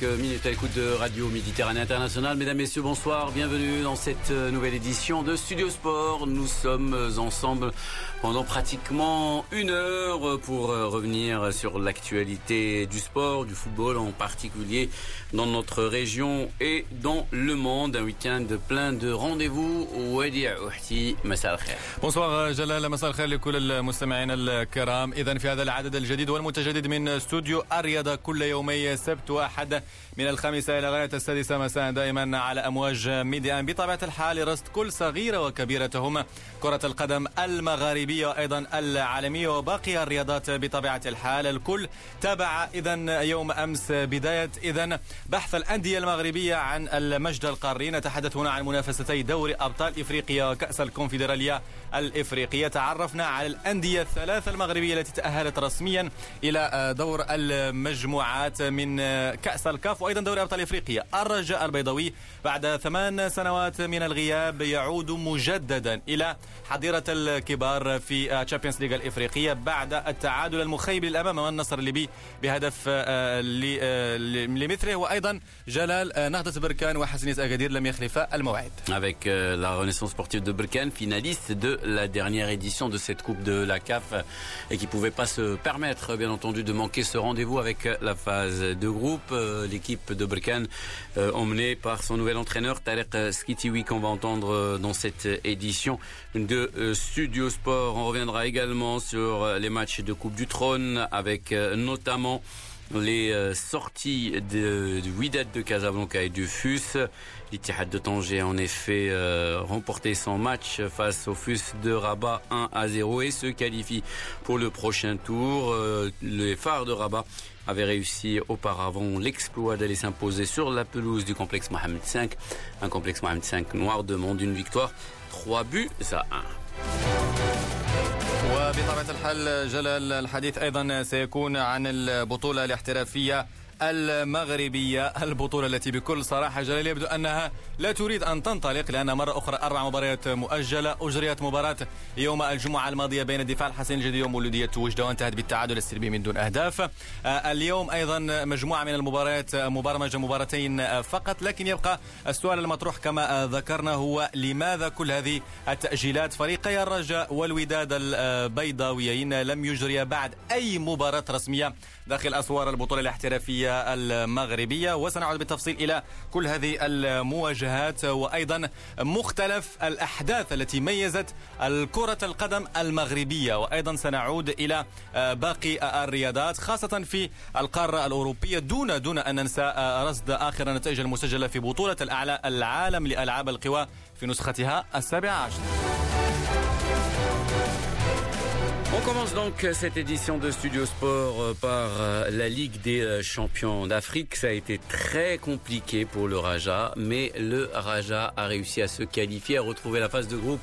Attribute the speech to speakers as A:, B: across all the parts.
A: les 5 minutes à l'écoute de Radio Méditerranée Internationale. Mesdames, Messieurs, bonsoir. Bienvenue dans cette nouvelle édition de Studio Sport. Nous sommes ensemble pendant pratiquement une heure pour revenir sur l'actualité du sport, du football en particulier dans notre région et dans le monde. Un week-end plein de rendez-vous.
B: Bonsoir جلال مساء الخير لكل المستمعين الكرام اذا في هذا العدد الجديد والمتجدد من استوديو الرياضه كل يومي سبت واحد من الخامسة إلى غاية السادسة مساء دائما على أمواج ميديا بطبيعة الحال رصد كل صغيرة وكبيرة كرة القدم المغاربية وأيضا العالمية وباقي الرياضات بطبيعة الحال. الكل تابع إذا يوم أمس بداية إذا بحث الأندية المغربية عن المجد القاري. نتحدث هنا عن منافستي دوري أبطال إفريقيا وكأس الكونفدرالية الإفريقية. تعرفنا على الأندية الثلاثة المغربية التي تأهلت رسميا إلى دور المجموعات من كأس الكاف وأيضا دوري أبطال إفريقيا. الرجاء البيضاوي بعد ثمان سنوات من الغياب يعود مجددا إلى حظيرة الكبار في تشامبيونز ليغ الإفريقية بعد التعادل المخيب للأمام والنصر الليبي بهدف لمثله وأيضا جلال نهضة بركان وحسنية أكادير لم يخلفا الموعد
A: Avec euh, la Renaissance sportive de Berkane, finaliste de la dernière édition de cette Coupe de la CAF et qui pouvait pas se permettre, bien entendu, de manquer ce rendez-vous avec la phase de groupe. L'équipe de Berkane, euh, emmené par son nouvel entraîneur Tarek Skitiwi qu'on va entendre euh, dans cette édition de euh, Studio Sport. On reviendra également sur les matchs de Coupe du Trône avec notamment les sorties de, du Wydad de Casablanca et du FUS. L'Ittihad de Tanger a en effet remporté son match face au FUS de Rabat 1 à 0 et se qualifie pour le prochain tour. les phares de Rabat avait réussi auparavant l'exploit d'aller s'imposer sur la pelouse du complexe Mohamed V. Un complexe Mohamed V noir demande une victoire 3 buts à 1.
B: وبطبيعة الحال جلال الحديث أيضا سيكون عن البطولة الاحترافية المغربية البطولة التي بكل صراحة جلال يبدو أنها لا تريد أن تنطلق لأن مرة أخرى أربع مباريات مؤجلة أجريت مباراة يوم الجمعة الماضية بين الدفاع الحسين الجديد ومولودية وجدة وانتهت بالتعادل السلبي من دون أهداف. اليوم أيضا مجموعة من المباريات مبرمجة مباراتين فقط لكن يبقى السؤال المطروح كما ذكرنا هو لماذا كل هذه التأجيلات؟ فريقي الرجاء والوداد البيضاويين لم يجري بعد أي مباراة رسمية داخل أسوار البطولة الاحترافية المغربية وسنعود بالتفصيل إلى كل هذه المواجهات وأيضا مختلف الأحداث التي ميزت الكرة القدم المغربية. وأيضا سنعود إلى باقي الرياضات خاصة في القارة الأوروبية دون دون أن ننسى رصد آخر النتائج المسجلة في بطولة الأعلى العالم لألعاب القوى في نسختها السابعة عشر.
A: On commence donc cette édition de Studio Sport euh, par euh, la Ligue des euh, champions d'Afrique. Ça a été très compliqué pour le Raja, mais le Raja a réussi à se qualifier, à retrouver la phase de groupe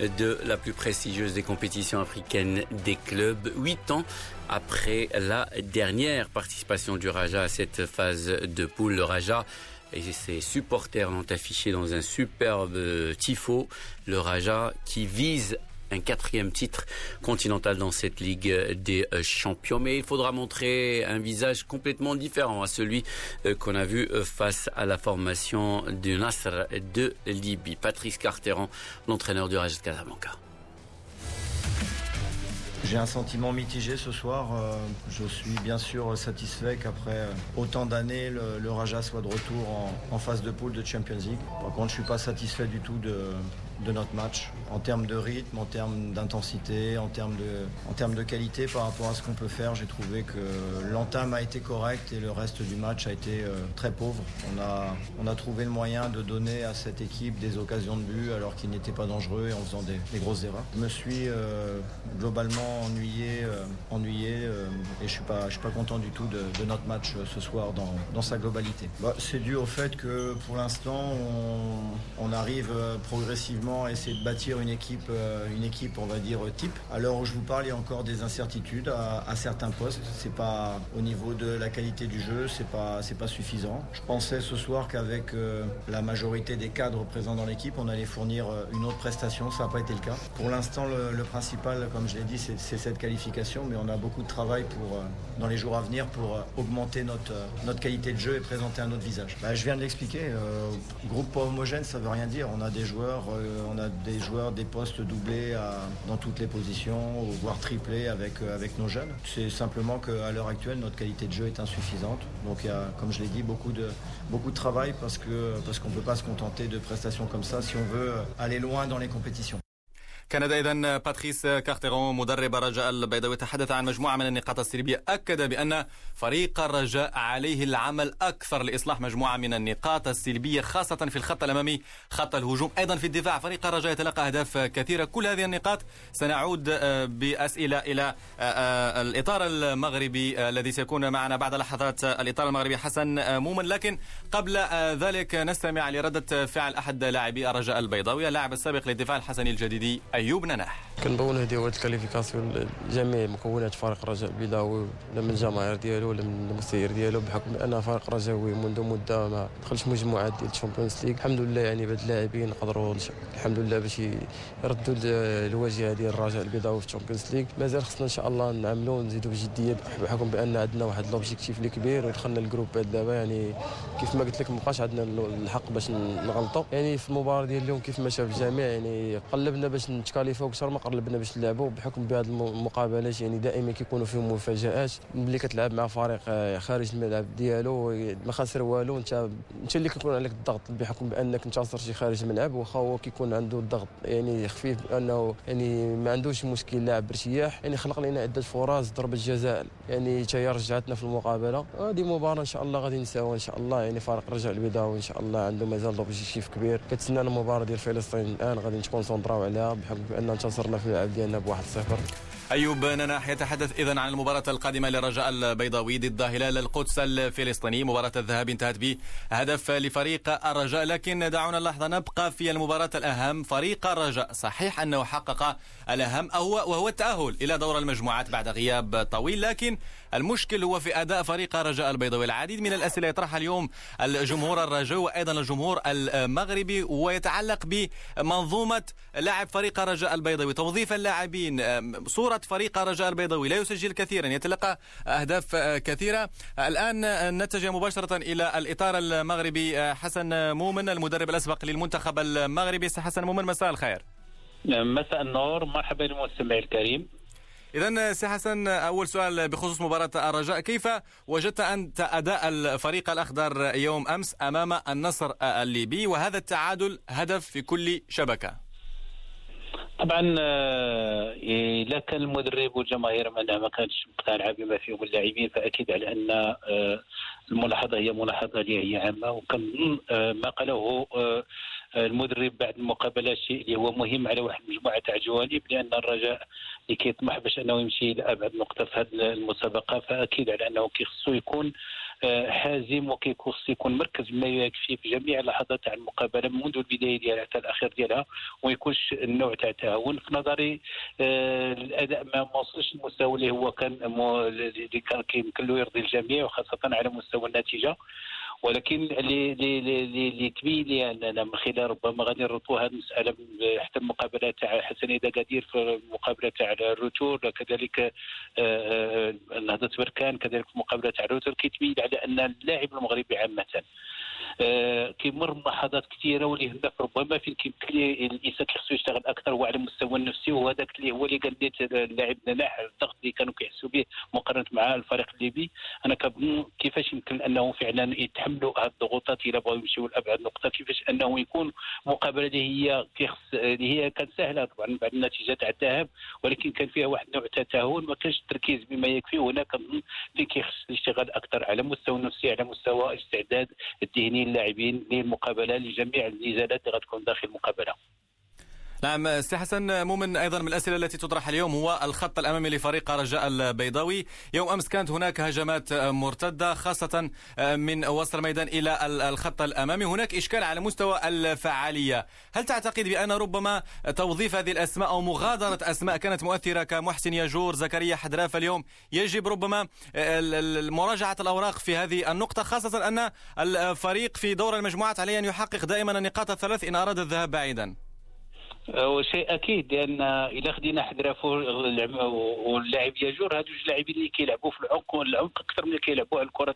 A: de la plus prestigieuse des compétitions africaines des clubs. Huit ans après la dernière participation du Raja à cette phase de poule, le Raja et ses supporters l'ont affiché dans un superbe tifo. Le Raja qui vise un quatrième titre continental dans cette Ligue des Champions. Mais il faudra montrer un visage complètement différent à celui qu'on a vu face à la formation du Nasr de Libye. Patrice Carteran, l'entraîneur du Raja Casablanca.
C: J'ai un sentiment mitigé ce soir. Je suis bien sûr satisfait qu'après autant d'années, le, Raja soit de retour en, phase de poule de Champions League. Par contre, je suis pas satisfait du tout de, de notre match en termes de rythme, en termes d'intensité, en termes de, en termes de qualité par rapport à ce qu'on peut faire. J'ai trouvé que l'entame a été correcte et le reste du match a été euh, très pauvre. On a, on a trouvé le moyen de donner à cette équipe des occasions de but alors qu'ils n'étaient pas dangereux et en faisant des, des grosses erreurs. Je me suis euh, globalement ennuyé, euh, ennuyé et je suis suis pas content du tout de, de notre match ce soir dans, dans sa globalité. Bah, C'est dû au fait que pour l'instant on arrive progressivement essayer de bâtir une équipe, une équipe, on va dire type. À l'heure où je vous parle, il y a encore des incertitudes à, certains postes. C'est pas au niveau de la qualité du jeu, c'est pas c'est pas suffisant. Je pensais ce soir qu'avec la majorité des cadres présents dans l'équipe, on allait fournir une autre prestation. Ça n'a pas été le cas. Pour l'instant, le, principal, comme je l'ai dit, c'est cette qualification, mais on a beaucoup de travail pour dans les jours à venir pour augmenter notre notre qualité de jeu et présenter un autre visage. Bah, je viens de l'expliquer. Euh, groupe pas homogène, ça veut rien dire. On a des joueurs, euh, on a des joueurs des postes doublés dans toutes les positions, voire triplés avec euh, avec nos jeunes. C'est simplement qu'à l'heure actuelle, notre qualité de jeu est insuffisante. Donc il y a, comme je l'ai dit, beaucoup de travail parce parce qu'on peut pas se contenter de prestations comme ça si on veut aller loin dans les compétitions.
B: كان إذا باتريس كارتيرون مدرب الرجاء البيضاوي تحدث عن مجموعة من النقاط السلبية. أكد بأن فريق الرجاء عليه العمل أكثر لإصلاح مجموعة من النقاط السلبية خاصة في الخط الأمامي خط الهجوم. أيضا في الدفاع فريق الرجاء يتلقى أهداف كثيرة. كل هذه النقاط سنعود بأسئلة إلى الإطار المغربي الذي سيكون معنا بعد لحظات الإطار المغربي حسن مومن. لكن قبل ذلك نستمع لردة فعل أحد لاعبي الرجاء البيضاوي اللاعب السابق للدفاع الحسني الجديدي أيوب نناح.
D: كنبغيو نهديو هاد ال qualification لجميع مكونات فريق الرجاء البيضاوي لا من الجماهير ديالو ولا من المسير ديالو بحكم بان فريق الرجاوي منذ مدة ما دخلش مجموعات ديال ال Champions League. الحمد لله يعني بهاد اللاعبين قدروا الحمد لله باش يردوا الواجهة ديال الرجاء البيضاوي في ال Champions League. مازال خصنا إن شاء الله نعملوا ونزيدوا بجدية بحكم بأن عندنا واحد l'objectif اللي كبير ودخلنا ال groupe دابا يعني كيف ما قلت لك مابقاش عندنا الحق باش نغلطوا. يعني في المباراة ديال اليوم كيف ما شاف الجميع يعني قلبنا باش نت qualifieاو أكثر ما قربنا باش نلعبوا بحكم بهذه المقابلات يعني دائما كيكونوا فيهم مفاجآت. ملي كتلعب مع فريق آه، خارج الملعب ديالو ما خاسر والو انت انت اللي كيكون عليك الضغط بحكم بأنك انتصر شي خارج الملعب واخا هو كيكون عنده الضغط يعني خفيف بأنه يعني ما عندوش مشكل لاعب بارتياح يعني خلق لنا عدة فرص ضربه جزاء يعني حتى رجعتنا في المقابلة. هذه مباراة إن شاء الله غادي ننساوها إن شاء الله يعني فريق رجاء البيضاوي ان شاء الله عنده مازال دوبجيكتيف كبير. كتسنى المباراة ديال فلسطين الآن غادي نتكونسونطراو عليها بأن انتصرنا في الملعب ديالنا ب 1-0
B: أيوب نناح يتحدث إذا عن المباراة القادمة للرجاء البيضاوي ضد هلال القدس الفلسطيني. مباراة الذهاب انتهت بهدف لفريق الرجاء لكن دعونا اللحظة نبقى في المباراة الأهم. فريق الرجاء صحيح أنه حقق الأهم وهو التأهل إلى دور المجموعات بعد غياب طويل لكن المشكل هو في أداء فريق الرجاء البيضاوي. العديد من الأسئلة يطرحها اليوم الجمهور الرجاء وأيضا الجمهور المغربي ويتعلق بمنظومة لاعب فريق الرجاء البيضاوي. توظيف اللاعبين صورة فريق الرجاء البيضاوي لا يسجل كثيرا يتلقى أهداف كثيرة. الآن نتجه مباشرة إلى الإطار المغربي حسن مومن المدرب الأسبق للمنتخب المغربي. حسن مومن مساء الخير.
E: مساء النور. مرحبا بالمستمع الكريم.
B: إذا سي حسن أول سؤال بخصوص مباراة الرجاء كيف وجدت أنت أداء الفريق الأخضر يوم أمس أمام النصر الليبي؟ وهذا التعادل هدف في كل شبكة.
E: طبعا آه، اذا كان المدرب والجماهير ما كانتش مقتنعه بما فيهم اللاعبين فأكيد على أن آه، الملاحظة هي ملاحظة هي عامه وكان آه، ما قاله المدرب بعد المقابلة الشيء اللي هو مهم على واحد المجموعة تاع جوانب لأن الرجاء اللي كيطمح باش أنه يمشي لابعد نقطة في هذه المسابقة فأكيد على أنه كيخصو يكون آه، حازم وكيخص يكون مركز بما يكفي في جميع اللحظات تاع المقابلة منذ البداية ديالها حتى الأخير ديالها وما يكونش النوع تاع التهاون. في نظري آه، الأداء ما وصلش المستوى اللي هو كان اللي كان كيمكن له يرضي الجميع وخاصة على مستوى النتيجة. ولكن اللي تبين لي اننا من خلال ربما غادي نربطوا هذه المسألة حتى المقابله تاع حسن إذا قادير في المقابله تاع الروتور كذلك آه، آه، نهضة بركان كذلك في المقابله تاع الروتور كيتبين على أن اللاعب المغربي عامة. كيمر بلحظات كثيرة هدف ربما فين كيمكن الإنسان خصو يشتغل أكثر وعلى المستوى النفسي وهذاك اللي هو اللي قال اللاعب نجاح الضغط اللي كانوا كيحسوا به مقارنة مع الفريق الليبي. أنا كنظن كيفاش يمكن أنه فعلا يتحملوا هذه الضغوطات إلى بغاو يمشيو لأبعد نقطة كيفاش أنه يكون مقابلة اللي هي كيخص اللي هي كانت سهلة طبعا بعد النتيجة تاع الذهاب ولكن كان فيها واحد النوع تاع تهاون ما كانش التركيز بما يكفي وهنا كنظن فين كيخص الاشتغال أكثر على مستوى النفسي على مستوى الاستعداد الذهني. اللاعبين للمقابلة لجميع النزالات اللي غتكون داخل المقابلة.
B: نعم سي حسن مؤمن أيضا من الأسئلة التي تطرح اليوم هو الخط الأمامي لفريق رجاء البيضاوي. يوم أمس كانت هناك هجمات مرتدة خاصة من وسط الميدان إلى الخط الأمامي. هناك إشكال على مستوى الفعالية. هل تعتقد بأن ربما توظيف هذه الأسماء أو مغادرة أسماء كانت مؤثرة كمحسن ياجور زكريا حدراف اليوم؟ يجب ربما مراجعة الأوراق في هذه النقطة خاصة أن الفريق في دور المجموعات عليه أن يحقق دائما النقاط الثلاث إن أراد الذهاب بعيدا.
E: شيء أكيد لأن الا خدينا حدراف واللاعب ياجور هادو جوج لاعبين اللي كيلعبوا في العمق العمق أكثر من كيلعبوا على الكرات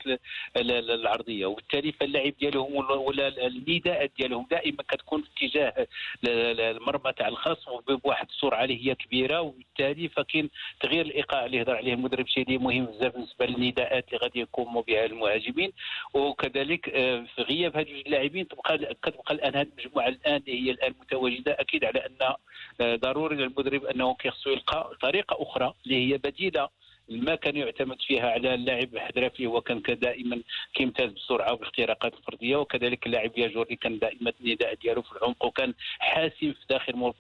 E: العرضية. وبالتالي فاللاعب ديالهم ولا النداءات ديالهم دائما كتكون في اتجاه المرمى تاع الخصم بواحد السرعه اللي هي كبيرة. وبالتالي فكاين تغيير الايقاع اللي هضر عليه المدرب شيدي مهم بزاف بالنسبة للنداءات اللي غادي يقوموا بها المهاجمين. وكذلك آه، في غياب هاد اللاعبين تبقى كتبقى الآن هذه المجموعة الآن هي الآن متواجدة أكيد على ان آه، ضروري للمدرب أنه كيخصو يلقى طريقة أخرى اللي هي بديلة ما كان يعتمد فيها على اللاعب حدرافي هو كان دائما كيمتاز بالسرعه وبالاختراقات الفرديه وكذلك اللاعب ياجوري كان دائما النداء ديالو في العمق وكان حاسم في داخل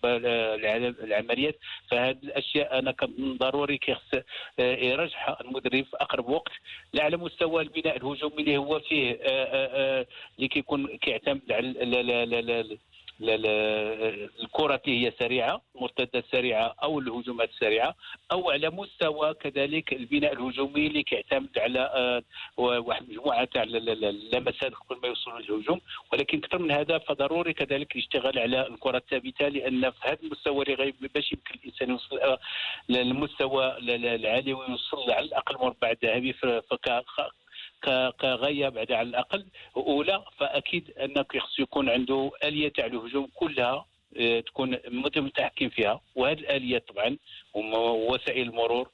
E: العمليات. فهذه الأشياء أنا كنظن ضروري كيخص آه، يرجعها المدرب في أقرب وقت. لا على مستوى البناء الهجومي اللي هو فيه آه، اللي كيكون كيعتمد على الكرة هي سريعة مرتدات سريعة أو الهجومات السريعة أو على مستوى كذلك البناء الهجومي اللي كيعتمد على آه، واحد مجموعة تاع اللمسات قبل ما يوصلوا للهجوم. ولكن أكثر من هذا فضروري كذلك يشتغل على الكرة الثابتة لأن في هذا المستوى اللي باش يمكن الإنسان يوصل آه، للمستوى العالي ويوصل على الأقل مربع ذهبي كغايه بعد على الأقل. اولى فأكيد انه خصو يكون عنده آلية تاع الهجوم كلها آه، تكون متحكم فيها. وهذه الاليات طبعا وسائل المرور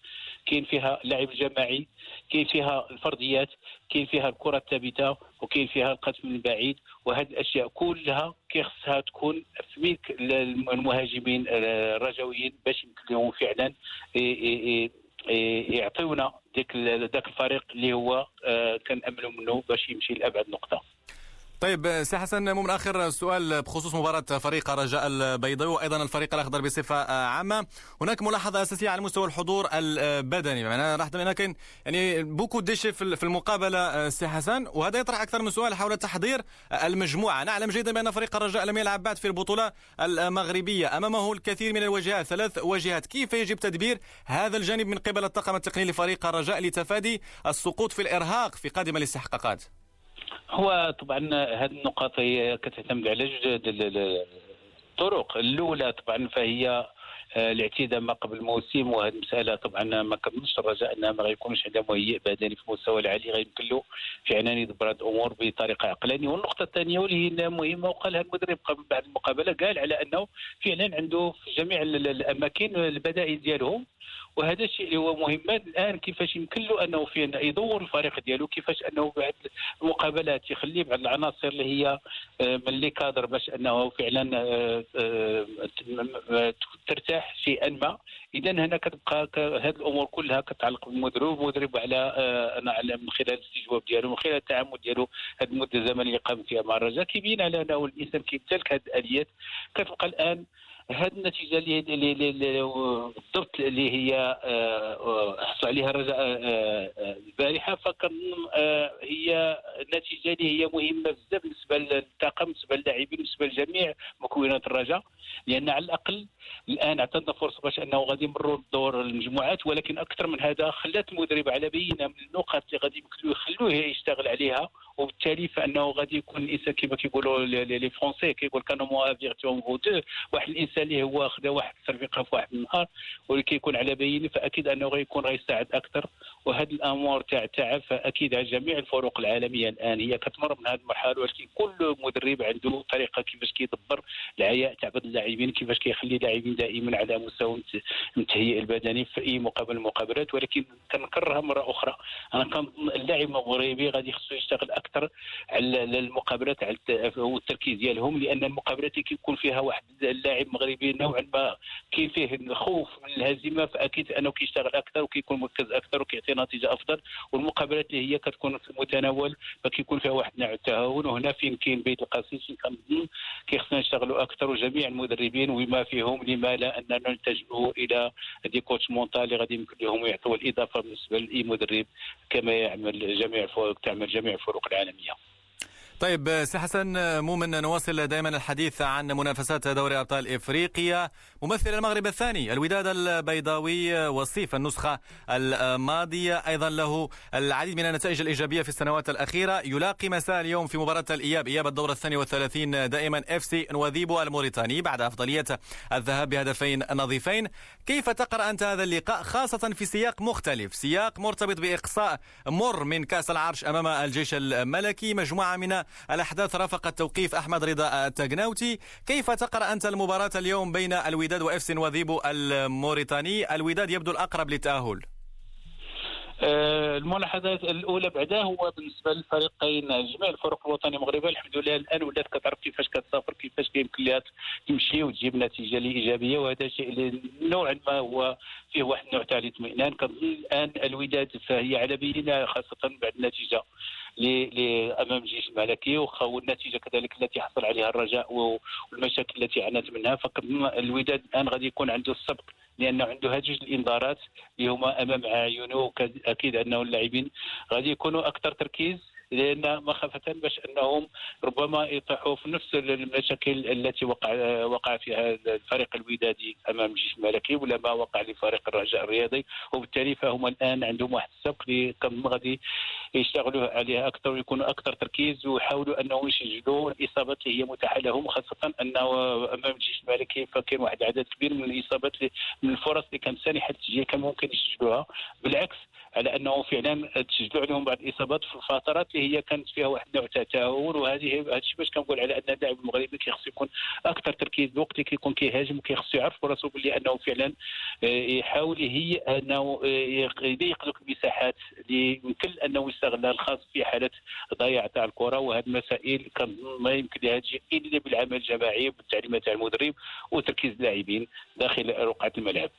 E: كاين فيها اللعب الجماعي كاين فيها الفرديات كاين فيها الكرة الثابتة وكاين فيها القتل من بعيد. وهذه الأشياء كلها كيخصها تكون في المهاجمين الرجويين باش يمكن لهم فعلا يعطيونا ديك ذاك الفريق اللي هو آه، كنأملوا منه باش يمشي لأبعد نقطة.
B: طيب سي حسن ممكن آخر سؤال بخصوص مباراة فريق رجاء البيضاوي وأيضا الفريق الأخضر بصفة عامة. هناك ملاحظة أساسية على مستوى الحضور البدني. يعني راح كاين يعني beaucoup de déchets في المقابلة سي حسن. وهذا يطرح أكثر من سؤال حول تحضير المجموعة. نعلم جيدا بأن فريق الرجاء لم يلعب بعد في البطولة المغربية. أمامه الكثير من الواجهات ثلاث واجهات كيف يجب تدبير هذا الجانب من قبل الطاقم التقني لفريق الرجاء لتفادي السقوط في الإرهاق في قادم الاستحقاقات؟
E: هو طبعا هذه النقاط هي كتعتمد على جوج الطرق. الأولى طبعا فهي آه، الاعتداء ما قبل الموسم وهذه المسألة طبعا ما كنظنش الرجاء إنها ما غيكونش عندها مهيئ بدني في المستوى العالي. غيمكن له فعلا يدبر هذه الأمور بطريقة عقلانية. والنقطة الثانية واللي هي مهمة وقالها المدرب بعد المقابلة قال على أنه فعلا عنده في جميع الأماكن البدائل ديالهم. وهذا الشيء اللي هو مهم. الآن كيفاش يمكن له أنه فين يدور الفريق ديالو كيفاش أنه بعد المقابلات يخلي بعض العناصر اللي هي آه، من اللي كادر باش أنه فعلا آه، آه، ترتاح شيئا ما. اذا هنا كتبقى هذه الأمور كلها كتعلق بالمدرب. المدرب على أنا على من خلال الاستجواب ديالو من خلال التعامل ديالو هذه المده الزمنيه اللي قام فيها مع الرجاء كيبين على أنه الإنسان كيمتلك هذه الآليات. كتبقى الآن هذه النتيجة اللي بالضبط اللي هي آه، حصل عليها الرجاء آه، آه، البارحة. فكنظن هي نتيجة اللي هي مهمة بزاف بالنسبة للطاقم بالنسبة للاعبين بالنسبة لجميع مكونات الرجاء. لأن على الأقل الآن اعطينا فرصة باش أنه غادي يمروا دور المجموعات. ولكن أكثر من هذا خلات المدرب على بينة من النقاط اللي غادي يخلوه يشتغل عليها. وبالتالي فإنه غادي يكون الإنسان كما كيقولوا les français كيقولك un homme averti en vaut deux واحد الإنسان اللي هو خدا واحد الترفيقه في واحد النهار واللي كيكون على بينه فأكيد أنه غيكون غيساعد أكثر. وهذه الأمور تاع التعب فأكيد على جميع الفروق العالمية الآن هي كتمر من هذه المرحلة ولكن كل مدرب عنده طريقة كيفاش كيدبر العياء تاع بعض اللاعبين كيفاش كيخلي اللاعبين دائما على مستوى التهيئ البدني في أي مقابله المقابلات ولكن كنكررها مرة أخرى. أنا كنظن اللاعب المغربي غادي خصو يشتغل أكثر على المقابلات على والتركيز ديالهم لأن المقابلات كيكون فيها واحد اللاعب مغربي نوعا ما كاين فيه الخوف من الهزيمة فأكيد أنه كيشتغل أكثر وكيكون مركز أكثر وكيعطي نتيجة أفضل. والمقابلات اللي هي كتكون في المتناول فكيكون فيها واحد نوع التهاون. وهنا فين كاين بيت القصيد كنظن كيخصنا نشتغلوا أكثر. وجميع المدربين وما فيهم لما لا أننا نلتجئوا إلى des coachs mental اللي غادي يمكن لهم يعطوا الإضافة بالنسبة لأي مدرب كما يعمل جميع الفرق تعمل جميع الفرق. العالميه
B: طيب سي حسن مؤمن نواصل دائما الحديث عن منافسات دوري أبطال إفريقيا. ممثل المغرب الثاني الوداد البيضاوي وصيف النسخة الماضية. أيضا له العديد من النتائج الإيجابية في السنوات الأخيرة. يلاقي مساء اليوم في مباراة الإياب إياب الدور الثاني والثلاثين دائما إف سي نواذيبو الموريتاني بعد أفضلية الذهاب بهدفين نظيفين. كيف تقرأ أنت هذا اللقاء خاصة في سياق مختلف؟ سياق مرتبط بإقصاء مر من كأس العرش أمام الجيش الملكي مجموعة من الأحداث رافقت توقيف أحمد رضا التجناوتي. كيف تقرأ أنت المباراة اليوم بين الوداد وإفس وذيبو الموريتاني؟ الوداد يبدو الأقرب للتأهل.
E: آه، الملاحظات الأولى بعدا هو بالنسبة للفريقين جميع الفرق الوطنيه المغربيه الحمد لله. الآن ولات كتعرف كيفاش كتسافر كيفاش يمكن لها تمشي وتجيب نتيجة إيجابية. وهذا شيء نوعا ما هو فيه واحد النوع تاع الاطمئنان. كنظن الآن الوداد فهي على بينه خاصة بعد النتيجة. أمام الجيش الملكي وخا النتيجه كذلك التي حصل عليها الرجاء والمشاكل التي عانت منها. فكظن الوداد الآن غادي يكون عنده السبق لأنه عنده هاجج الإنذارات اللي هما أمام اعينه أكيد أنه اللاعبين غادي يكونوا أكثر تركيز. لأن مخافة باش أنهم ربما يطيحوا في نفس المشاكل التي وقع وقع فيها الفريق الودادي أمام الجيش الملكي ولا ما وقع لفريق الرجاء الرياضي. وبالتالي فهم الآن عندهم واحد السبق اللي غادي يشتغلوا عليها أكثر ويكونوا أكثر تركيز ويحاولوا أنهم يسجلوا الإصابات اللي هي متاحة لهم خاصة أنه أمام الجيش الملكي فكان واحد العدد كبير من الإصابات من الفرص اللي كانت سانحة التسجيل كان ممكن يسجلوها. بالعكس على أنه فعلا تسجلوا عليهم بعض الإصابات في الفترات اللي هي كانت فيها واحد النوع تاع تهور وهذه هذا الشيء باش كنقول على أن اللاعب المغربي كيخص يكون أكثر تركيز الوقت اللي كيكون كيهاجم وكيخص يعرف راسو باللي أنه فعلا آه، يحاول هي أنه آه، يضيق ذوك المساحات اللي يمكن أنه يستغلها الخصم في حالة ضياع تاع الكرة. وهذه المسائل ما يمكن لها إلا بالعمل الجماعي بالتعليمات تاع المدرب وتركيز اللاعبين داخل رقعة الملعب.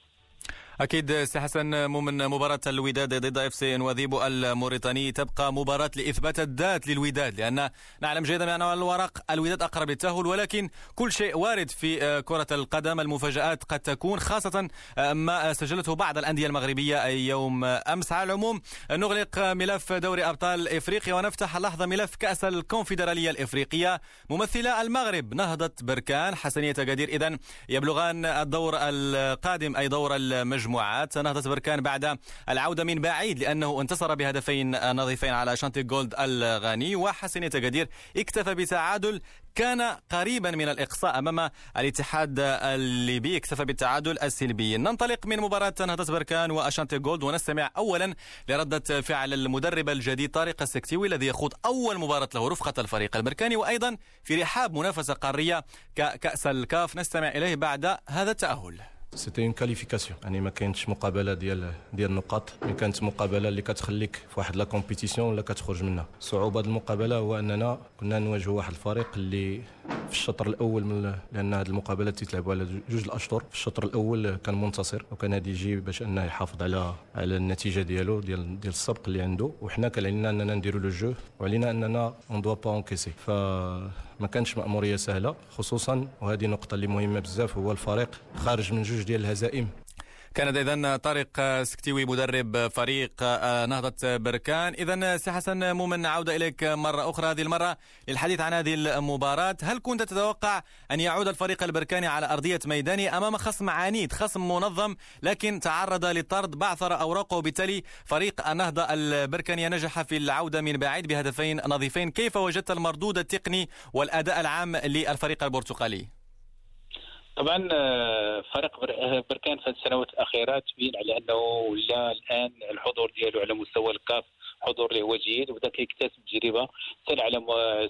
B: أكيد سي حسن مؤمن مباراة الوداد ضد FC نواذيب الموريتاني. تبقى مباراة لإثبات الذات للوداد لأن نعلم جيدا بأن الورق الوداد أقرب للتأهل ولكن كل شيء وارد في كرة القدم. المفاجآت قد تكون خاصة ما سجلته بعض الأندية المغربية يوم أمس. على العموم نغلق ملف دوري أبطال إفريقيا ونفتح لحظة ملف كأس الكونفدرالية الإفريقية. ممثلة المغرب نهضه بركان حسنية قدير. اذا يبلغان الدور القادم أي دور المجموعة. المجموعات نهضة بركان بعد العودة من بعيد لأنه انتصر بهدفين نظيفين على شانتي جولد الغاني. وحسن تقدير اكتفى بتعادل كان قريبا من الإقصاء أمام الاتحاد الليبي. اكتفى بالتعادل السلبي. ننطلق من مباراة نهضة بركان وأشانتي جولد ونستمع أولا لردة فعل المدرب الجديد طارق السكتيوي الذي يخوض أول مباراة له رفقة الفريق البركاني وأيضا في رحاب منافسة قارية كأس الكاف. نستمع إليه بعد هذا التأهل.
F: c'était une qualification يعني ما كاينش مقابلة ديال ديال النقاط mais كانت مقابلة اللي كتخليك في واحد la compétition ولا كتخرج منها. صعوبة المقابلة هو أننا كنا نواجهوا واحد الفريق اللي في الشطر الأول من لأن هذه المقابلات تيتلعبوا على جوج الأشطر. في الشطر الأول كان منتصر وكان هذا يجي باش أنه يحافظ على على النتيجة ديالو ديال ديال السبق اللي عنده. وحنا كان علينا أننا نديروا le jeu وعلينا أننا on doit pas encaisser ف ما كانش مأمورية سهلة خصوصا وهذه نقطة اللي مهمة بزاف هو الفريق خارج من جوج ديال الهزائم.
B: كان اذا طارق سكتيوي مدرب فريق آه، نهضة بركان. اذا سي حسن مؤمن عودة إليك مرة أخرى. هذه المرة للحديث عن هذه المباراة. هل كنت تتوقع أن يعود الفريق البركاني على أرضية ميداني أمام خصم عنيد خصم منظم لكن تعرض للطرد بعثر أوراقه وبالتالي فريق النهضة البركاني نجح في العودة من بعيد بهدفين نظيفين. كيف وجدت المردود التقني والأداء العام للفريق البرتقالي؟
E: طبعا آه، فريق آه، بركان في السنوات الأخيرة تبين على أنه ولا الآن الحضور ديالو على مستوى الكاف حضور اللي هو جيد وبدا كيكتسب تجربة سنه على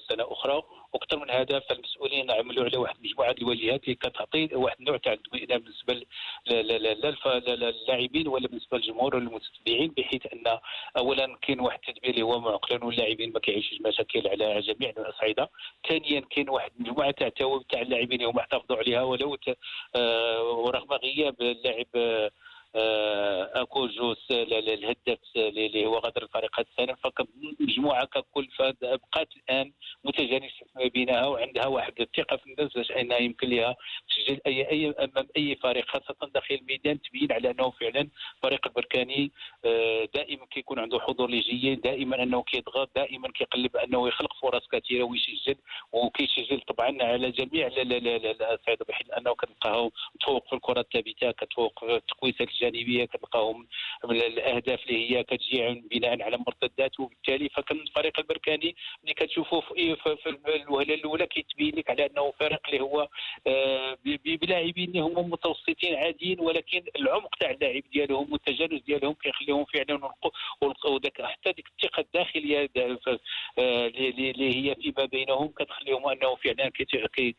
E: سنة أخرى. وأكثر من هذا فالمسؤولين عملوا على واحد مجموعه الواجهات اللي كتعطي واحد النوع تاع الاطمئنان بالنسبة للاعبين ولا بالنسبة للجمهور والمتتبعين بحيث أن اولا كاين واحد التدبير اللي هو معقلن واللاعبين ما كيعيشوش مشاكل على جميع الاصعده ثانيا كاين واحد المجموعه تاع تاع اللاعبين اللي هما احتفظوا عليها ولو آه، ورغم غياب اللاعب آه، أكو جوس الهداف اللي هو غادر الفريق هذا السنة. فمجموعه ككل بقات الآن متجانسة ما بينها وعندها واحد الثقة في الناس باش أنها يمكن لها تسجل أي أي أمام أي فريق خاصة داخل الميدان تبين على أنه فعلا فريق البركاني آه، دائما كيكون عنده حضور جيد دائما أنه كيضغط دائما كيقلب أنه يخلق فرص كثيرة ويسجل وكيسجل طبعا على جميع الاصعده بحيث أنه كتلقاه تفوق في الكرة الثابتة كتفوق في الجانبية كتلقاهم الأهداف اللي هي كتجي بناء على مرتدات وبالتالي فكان الفريق البركاني ملي كتشوفوا في, في الوهلة الأولى كيتبين لك على أنه فريق اللي هو آه، بلاعبين اللي هما متوسطين عاديين ولكن العمق تاع اللاعب ديالهم والتجانس ديالهم كيخليهم فعلا وداك حتى ديك الثقة الداخلية آه، اللي هي فيما بينهم كتخليهم أنه فعلا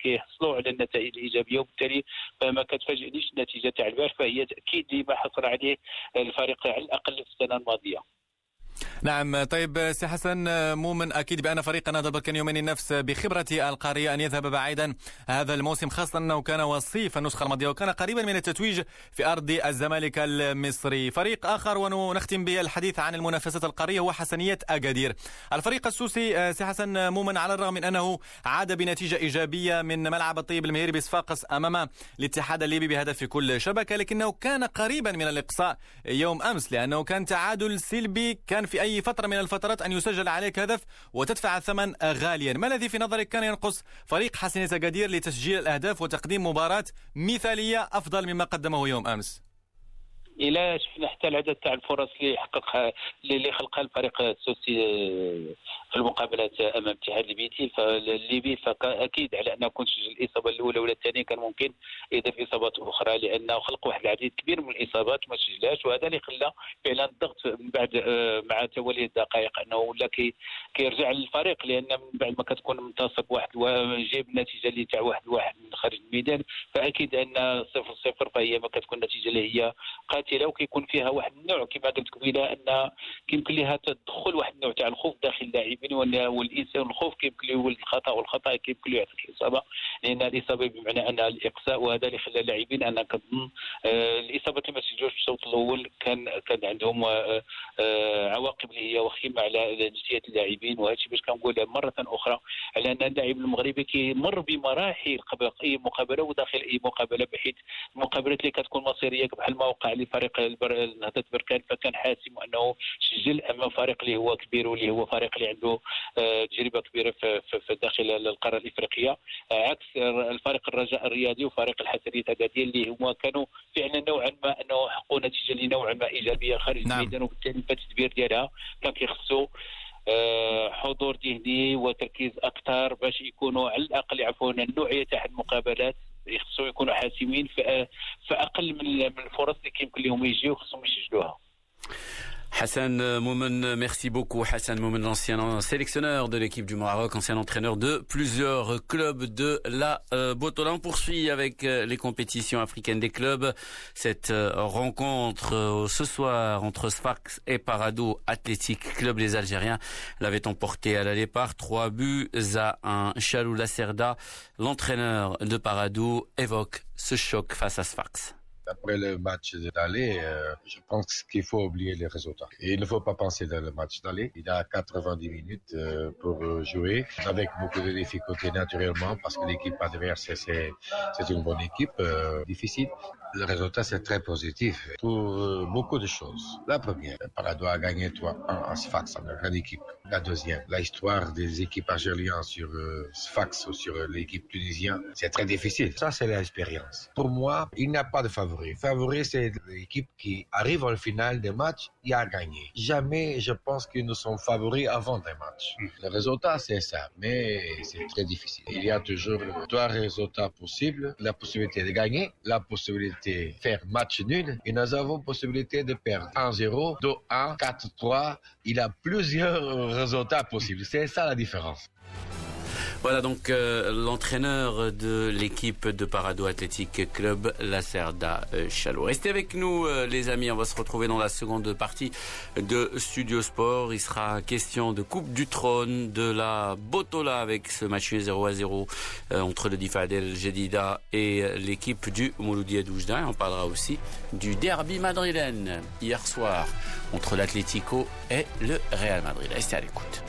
E: كيحصلوا على النتائج الإيجابية وبالتالي ما كتفاجئنيش النتيجة تاع البارح فهي تأكيد لما حصل عليه الفريق على الأقل السنة الماضيه
B: نعم طيب سي حسن مؤمن أكيد بأن فريق نهضه بركان يومين النفس بخبرة القارية أن يذهب بعيدا هذا الموسم خاصة انه كان وصيف النسخة الماضية وكان قريبا من التتويج في أرض الزمالك المصري. فريق آخر ونختم به الحديث عن المنافسات القارية هو حسنية اكادير الفريق السوسي سي حسن مؤمن على الرغم من أنه عاد بنتيجة إيجابية من ملعب الطيب المهيري بصفاقس أمام الاتحاد الليبي بهدف في كل شبكة لكنه كان قريبا من الإقصاء يوم أمس لأنه كان تعادل سلبي كان في أي فترة من الفترات أن يسجل عليك هدف وتدفع الثمن غاليا. ما الذي في نظرك كان ينقص؟ فريق حسن قدير لتسجيل الأهداف وتقديم مباراة مثالية أفضل مما قدمه يوم أمس.
E: إلى شفنا حتى العدد تاع الفرص اللي حققها اللي خلقها الفريق السوسي المقابلات أمام اتحاد الليبي فالليبي فأكيد على أنه كنت سجل الإصابة الأولى ولا الثانية كان ممكن يضيف إصابات أخرى لأنه خلق واحد العديد كبير من الإصابات ما سجلهاش وهذا اللي خلى فعلا الضغط من بعد آه، مع تولي الدقائق أنه ولا كي كيرجع للفريق لأن من بعد ما كتكون منتصف واحد وجايب النتيجه اللي تاع واحد واحد من خارج الميدان فأكيد أن صفر صفر فهي ما كتكون نتيجة اللي هي قاتلة وكيكون فيها واحد النوع كما قلت قبيلة أن كيمكن لها تدخل واحد النوع تاع الخوف داخل اللاعبين والإنسان الخوف كيمكن له يولد الخطأ والخطأ كيمكن له يعطيك اصابه لأن الاصابه بمعنى أن الإقصاء وهذا اللي خلى اللاعبين أنا كنظن آه، الإصابة اللي ما سجلوش الشوط الأول كان كان عندهم آه، آه، عواقب اللي هي وخيمة على نفسية اللاعبين. وهذا الشيء باش كنقول مرة أخرى على أن اللاعب المغربي كيمر بمراحل قبل أي مقابلة وداخل أي مقابلة بحيث المقابلات اللي كتكون مصيرية بحال ما وقع لفريق نهضة بركان فكان حاسم أنه سجل. امام فريق اللي هو كبير واللي هو فريق اللي عنده آه، تجربة كبيرة في, داخل القاره الإفريقية عكس الفريق الرجاء الرياضي وفريق الحسنية الاكادير اللي هما كانوا فعلا نوعا ما أنه حققوا نتيجة نوعا ما إيجابية خارج نعم. الميدان وبالتالي التدبير ديالها كان كيخصو آه، حضور ذهني وتركيز أكثر باش يكونوا على الأقل يعرفون النوعية تاع المقابلات يخصوا يكونوا حاسمين في أقل من الفرص اللي كيمكن لهم يجيو خصهم يسجلوها
A: Hassan Moumen, merci beaucoup. Hassan Moumen, l'ancien sélectionneur de l'équipe du Maroc, ancien entraîneur de plusieurs clubs de la euh, Botola. On poursuit avec euh, les compétitions africaines des clubs. Cette euh, rencontre ce soir entre Sfax et Parado Athletic Club, les Algériens l'avaient emporté à la départ. Trois buts à un. Chalou Lacerda, l'entraîneur de Parado, évoque ce choc face à Sfax.
G: Après le match d'aller, euh, je pense qu'il faut oublier les résultats. Il ne faut pas penser dans le match d'aller. Il a 90 minutes euh, pour jouer avec beaucoup de difficultés naturellement parce que l'équipe adverse, c'est une bonne équipe, euh, difficile. Le résultat, c'est très positif pour beaucoup de choses. La première, Parado a gagné 3-1 à Sfax, une grande équipe. La deuxième, l'histoire des équipes algériennes sur Sfax ou sur l'équipe tunisienne, c'est très difficile. Ça, c'est l'expérience. Pour moi, il n'y a pas de favori favori. c'est l'équipe qui arrive au final des matchs et a gagné. Jamais, je pense que nous sommes favoris avant des matchs. Hmm. Le résultat, c'est ça, mais c'est très difficile. Il y a toujours trois résultats possibles. La possibilité de gagner, la possibilité de faire match nul, et nous avons possibilité de perdre 1-0, 2-1, 4-3. Il y a plusieurs résultats possibles. C'est ça la différence.
A: Voilà donc euh, l'entraîneur de l'équipe de Parado Athletic Club, Lacerda euh, Chalot. Restez avec nous euh, les amis, on va se retrouver dans la seconde partie de Studio Sport. Il sera question de Coupe du Trône, de la Botola avec ce match 0 à 0 entre le Difad El Jedida et l'équipe du Mouloudia Doujda. On parlera aussi du derby madrilène hier soir entre l'Atlético et le Real Madrid. Restez à l'écoute.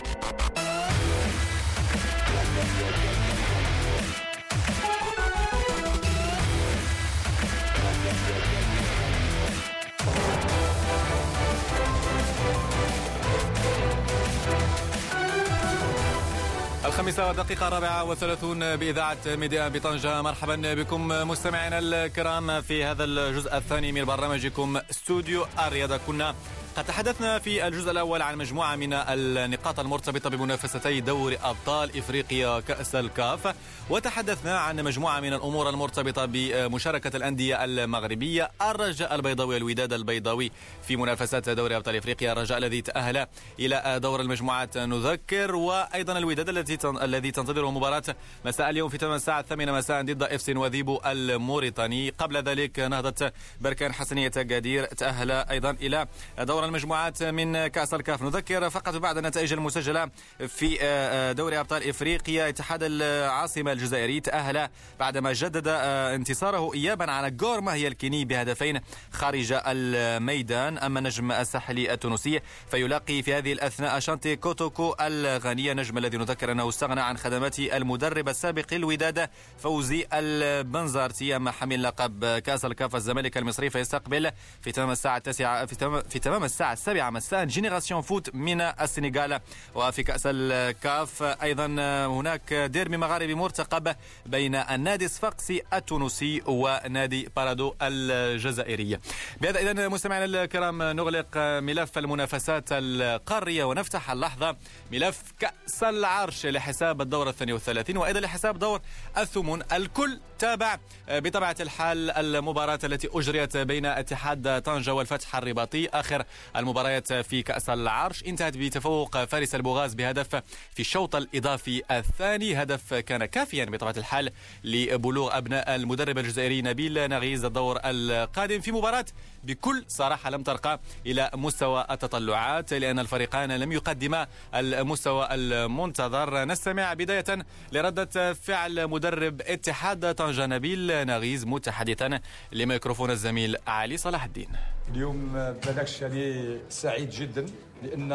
B: الخامسة والدقيقة الرابعة وثلاثون بإذاعة ميديا بطنجة. مرحبا بكم مستمعينا الكرام في هذا الجزء الثاني من برنامجكم استوديو الرياضة كنا قد تحدثنا في الجزء الأول عن مجموعة من النقاط المرتبطة بمنافستي دوري أبطال إفريقيا كأس الكاف وتحدثنا عن مجموعة من الأمور المرتبطة بمشاركة الأندية المغربية. الرجاء البيضاوي الوداد البيضاوي في منافسات دوري أبطال إفريقيا. الرجاء الذي تأهل إلى دور المجموعات نذكر وأيضا الوداد الذي الذي تنتظره مباراة مساء اليوم في تمام الساعة الثامنة مساء ضد إف سي وذيبو الموريتاني. قبل ذلك نهضة بركان حسنية قادير تأهل أيضا إلى دور المجموعات من كأس الكاف. نذكر فقط بعد النتائج المسجلة في آه، آه، دوري أبطال إفريقيا. اتحاد العاصمة الجزائري تأهل بعدما جدد آه، انتصاره إيابا على غورما هي الكيني بهدفين خارج الميدان. أما النجم الساحلي التونسي فيلاقي في هذه الأثناء شانتي كوتوكو الغنية نجم الذي نذكر أنه استغنى عن خدمات المدرب السابق للوداد فوزي البنزارتي أما حامل لقب كأس الكاف الزمالك المصري فيستقبل في تمام الساعة التاسعة في تمام, في تمام الساعة السابعة مساء. Génération Foot من السنغال وفي كأس الكاف. أيضا هناك ديربي مغاربي مرتقب بين النادي الصفاقسي التونسي ونادي بارادو الجزائري. بهذا إذا مستمعينا الكرام نغلق ملف المنافسات القارية ونفتح اللحظة ملف كأس العرش لحساب الدور الثاني والثلاثين وأيضا لحساب دور الثمن الكل. تابع بطبيعة الحال المباراة التي أجريت بين اتحاد طنجة والفتح الرباطي. آخر المباريات في كأس العرش. انتهت بتفوق فارس البوغاز بهدف في الشوط الإضافي الثاني. هدف كان كافيا بطبيعة الحال لبلوغ أبناء المدرب الجزائري نبيل نغيز الدور القادم. في مباراة بكل صراحة لم ترقى إلى مستوى التطلعات لأن الفريقان لم يقدما المستوى المنتظر. نستمع بداية لردة فعل مدرب اتحاد طنجة نبيل نغيز متحدثا لميكروفون الزميل علي صلاح الدين.
H: اليوم بلاكش يعني سعيد جدا لأن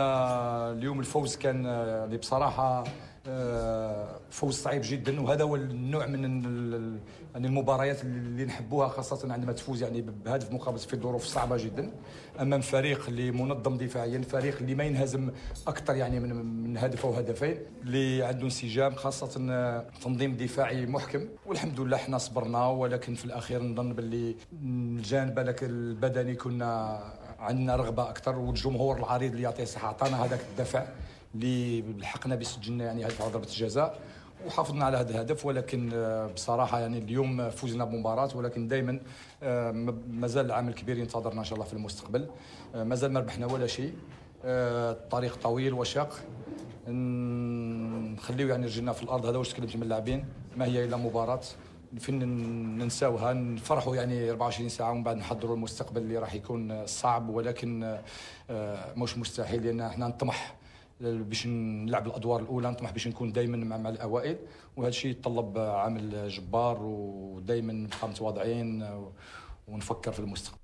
H: اليوم الفوز كان بصراحة آه، فوز صعيب جدا وهذا هو النوع من يعني المباريات اللي نحبوها خاصة عندما تفوز يعني بهدف مقابل في ظروف صعبة جدا. امام فريق اللي منظم دفاعيا فريق اللي ما ينهزم أكثر يعني من من هدف أو هدفين اللي عنده انسجام خاصة تنظيم دفاعي محكم. والحمد لله إحنا صبرنا ولكن في الأخير نظن باللي الجانب البدني كنا عندنا رغبة أكثر والجمهور العريض اللي يعطيه الصحه عطانا هذاك الدفع اللي لحقنا به سجلنا يعني هدف ضربه الجزاء. وحافظنا على هذا الهدف ولكن آه، بصراحة يعني اليوم فوزنا بمباراة ولكن دائما آه، مازال العمل كبير ينتظرنا إن شاء الله في المستقبل. آه، مازال ما ربحنا ولا شيء. الطريق طويل وشاق. نخليو يعني رجلنا في الأرض هذا واش تكلمت من اللاعبين؟ ما هي إلا مباراة. فين ننساوها؟ نفرحوا يعني 24 ساعة ومن بعد نحضروا المستقبل اللي راح يكون صعب ولكن مش مستحيل لأن إحنا نطمح. باش نلعب الادوار الاولى نطمح باش نكون دائما مع الاوائل وهذا الشيء يتطلب عمل جبار ودائما نبقى متواضعين ونفكر في المستقبل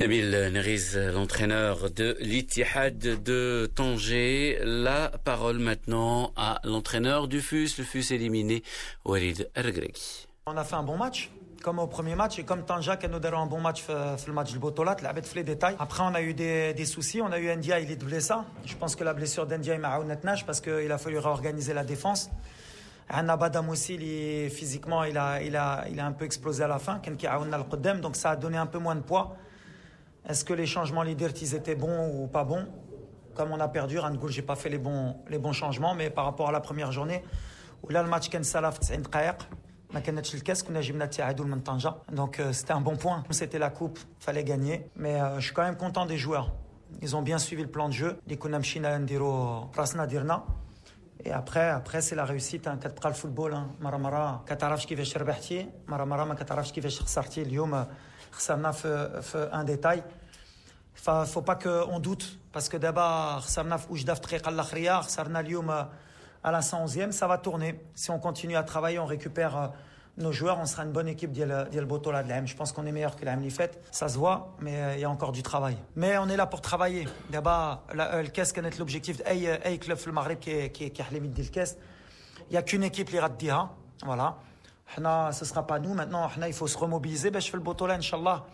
A: Nabil Neriz, l'entraîneur de l'Ittihad de Tanger. La parole maintenant à l'entraîneur du FUS, le FUS éliminé, Walid Ergregi.
I: On a fait un bon match Comme au premier match et comme Tanja qui nous un bon match euh, le match du Botolat, la bête les détails. Après on a eu des, soucis, on a eu India, il est blessé. Je pense que la blessure d'India est m'a parce qu'il a fallu réorganiser la défense. Anna Badam aussi, physiquement, il a, il, a, il a un peu explosé à la fin, donc ça a donné un peu moins de poids. Est-ce que les changements leaders, ils étaient bons ou pas bons? Comme on a perdu, Rangoul, j'ai pas fait les bons, les bons changements, mais par rapport à la première journée, où là le match Ken Salaf, ما كانتش الكاس كنا جبنا التعادل من طنجة دونك c'était un bon point. C'était la coupe fallait gagner. Mais euh, je suis quand même content des joueurs. Ils ont bien suivi le plan de jeu. اللي كنا مشينا نديرو راسنا ديرنا Et après, après c'est la réussite. Hein. كتبقى الفوتبول مرة مرة كتعرفش كيفاش ربحتي مرة مرة ما كتعرفش كيفاش خسرتي اليوم خسرنا في في ان ديتاي ففو با كو اون دوت باسكو دابا خسرنا في وجده في الدقيقه الاخريه خسرنا اليوم à la 111e ça va tourner si on continue à travailler on récupère nos joueurs, on sera une bonne équipe d'Yel Botola de. Je pense qu'on est meilleur que l'AM Lifet. Ça se voit, mais euh, il y a encore du travail. Mais on est là pour travailler. D'abord, qu'est-ce qu'est l'objectif? De club le Maghreb qui est qui est Il n'y a qu'une équipe qui rate Voilà. Ce ne sera pas nous. Maintenant, il faut se remobiliser. باش في البطولة, إن شاء الله.